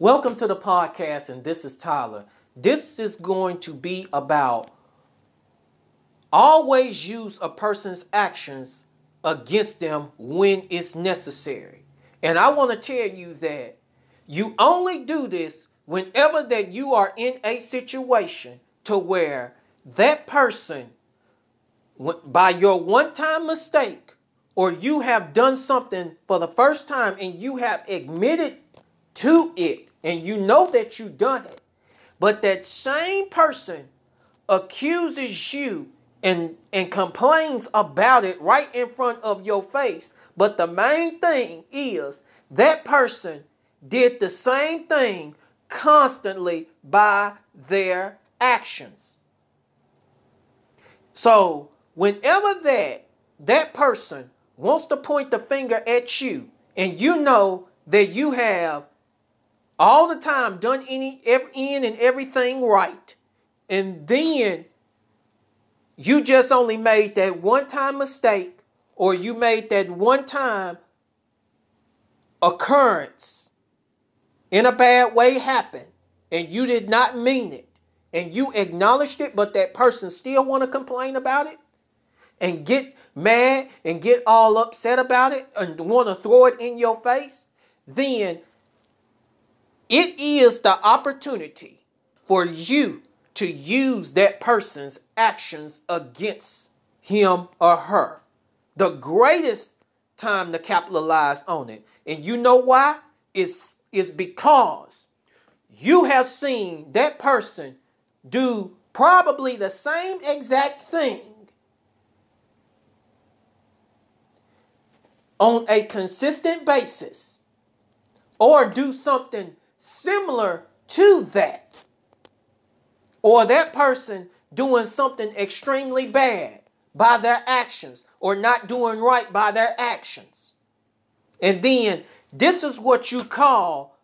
Welcome to the podcast, and this is Tyler. This is going to be about always use a person's actions against them when it's necessary. And I want to tell you that you only do this whenever that you are in a situation to where that person by your one-time mistake or you have done something for the first time and you have admitted to it and you know that you done it. But that same person accuses you and and complains about it right in front of your face. But the main thing is that person did the same thing constantly by their actions. So whenever that that person wants to point the finger at you and you know that you have all the time done any in and everything right. And then you just only made that one time mistake or you made that one time occurrence in a bad way happen and you did not mean it and you acknowledged it but that person still want to complain about it and get mad and get all upset about it and want to throw it in your face, then it is the opportunity for you to use that person's actions against him or her. The greatest time to capitalize on it. And you know why? It's, it's because you have seen that person do probably the same exact thing on a consistent basis or do something similar to that, or that person doing something extremely bad by their actions or not doing right by their actions. And then this is what you call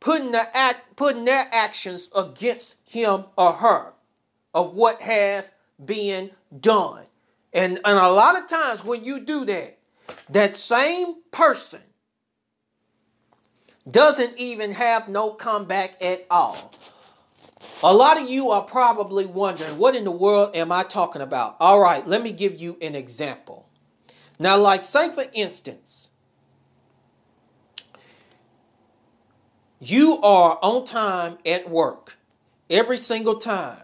putting the act putting their actions against him or her of what has been done. And, and a lot of times when you do that, that same person doesn't even have no comeback at all. A lot of you are probably wondering, what in the world am I talking about? All right, let me give you an example. Now, like, say for instance, you are on time at work every single time,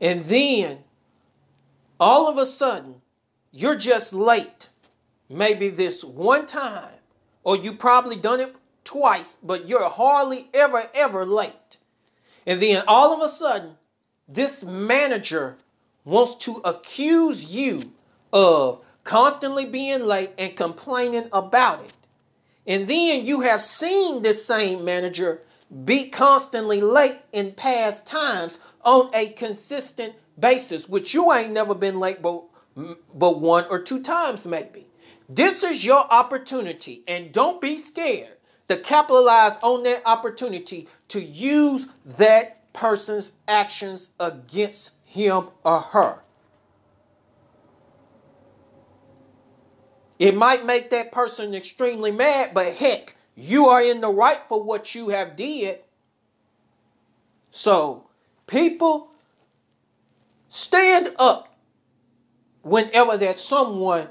and then all of a sudden, you're just late maybe this one time, or you probably done it twice, but you're hardly ever, ever late. And then all of a sudden, this manager wants to accuse you of constantly being late and complaining about it. And then you have seen this same manager be constantly late in past times on a consistent basis, which you ain't never been late but, but one or two times maybe. This is your opportunity, and don't be scared to capitalize on that opportunity to use that person's actions against him or her. It might make that person extremely mad, but heck, you are in the right for what you have did. So, people, stand up whenever that someone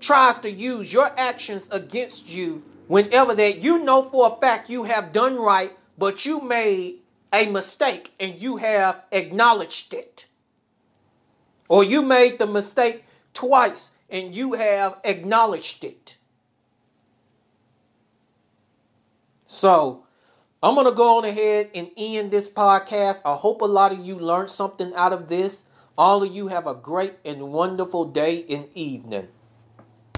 tries to use your actions against you whenever that you know for a fact you have done right, but you made a mistake and you have acknowledged it. Or you made the mistake twice and you have acknowledged it. So, I'm going to go on ahead and end this podcast. I hope a lot of you learned something out of this. All of you have a great and wonderful day and evening.